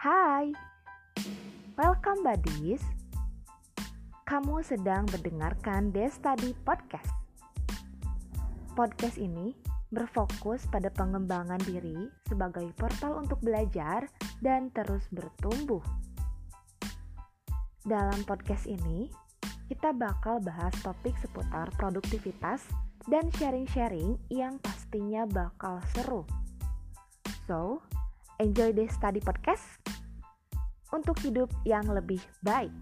Hai, welcome buddies. Kamu sedang mendengarkan Day Study Podcast. Podcast ini berfokus pada pengembangan diri sebagai portal untuk belajar dan terus bertumbuh. Dalam podcast ini, kita bakal bahas topik seputar produktivitas dan sharing-sharing yang pastinya bakal seru. So, enjoy the study podcast untuk hidup yang lebih baik.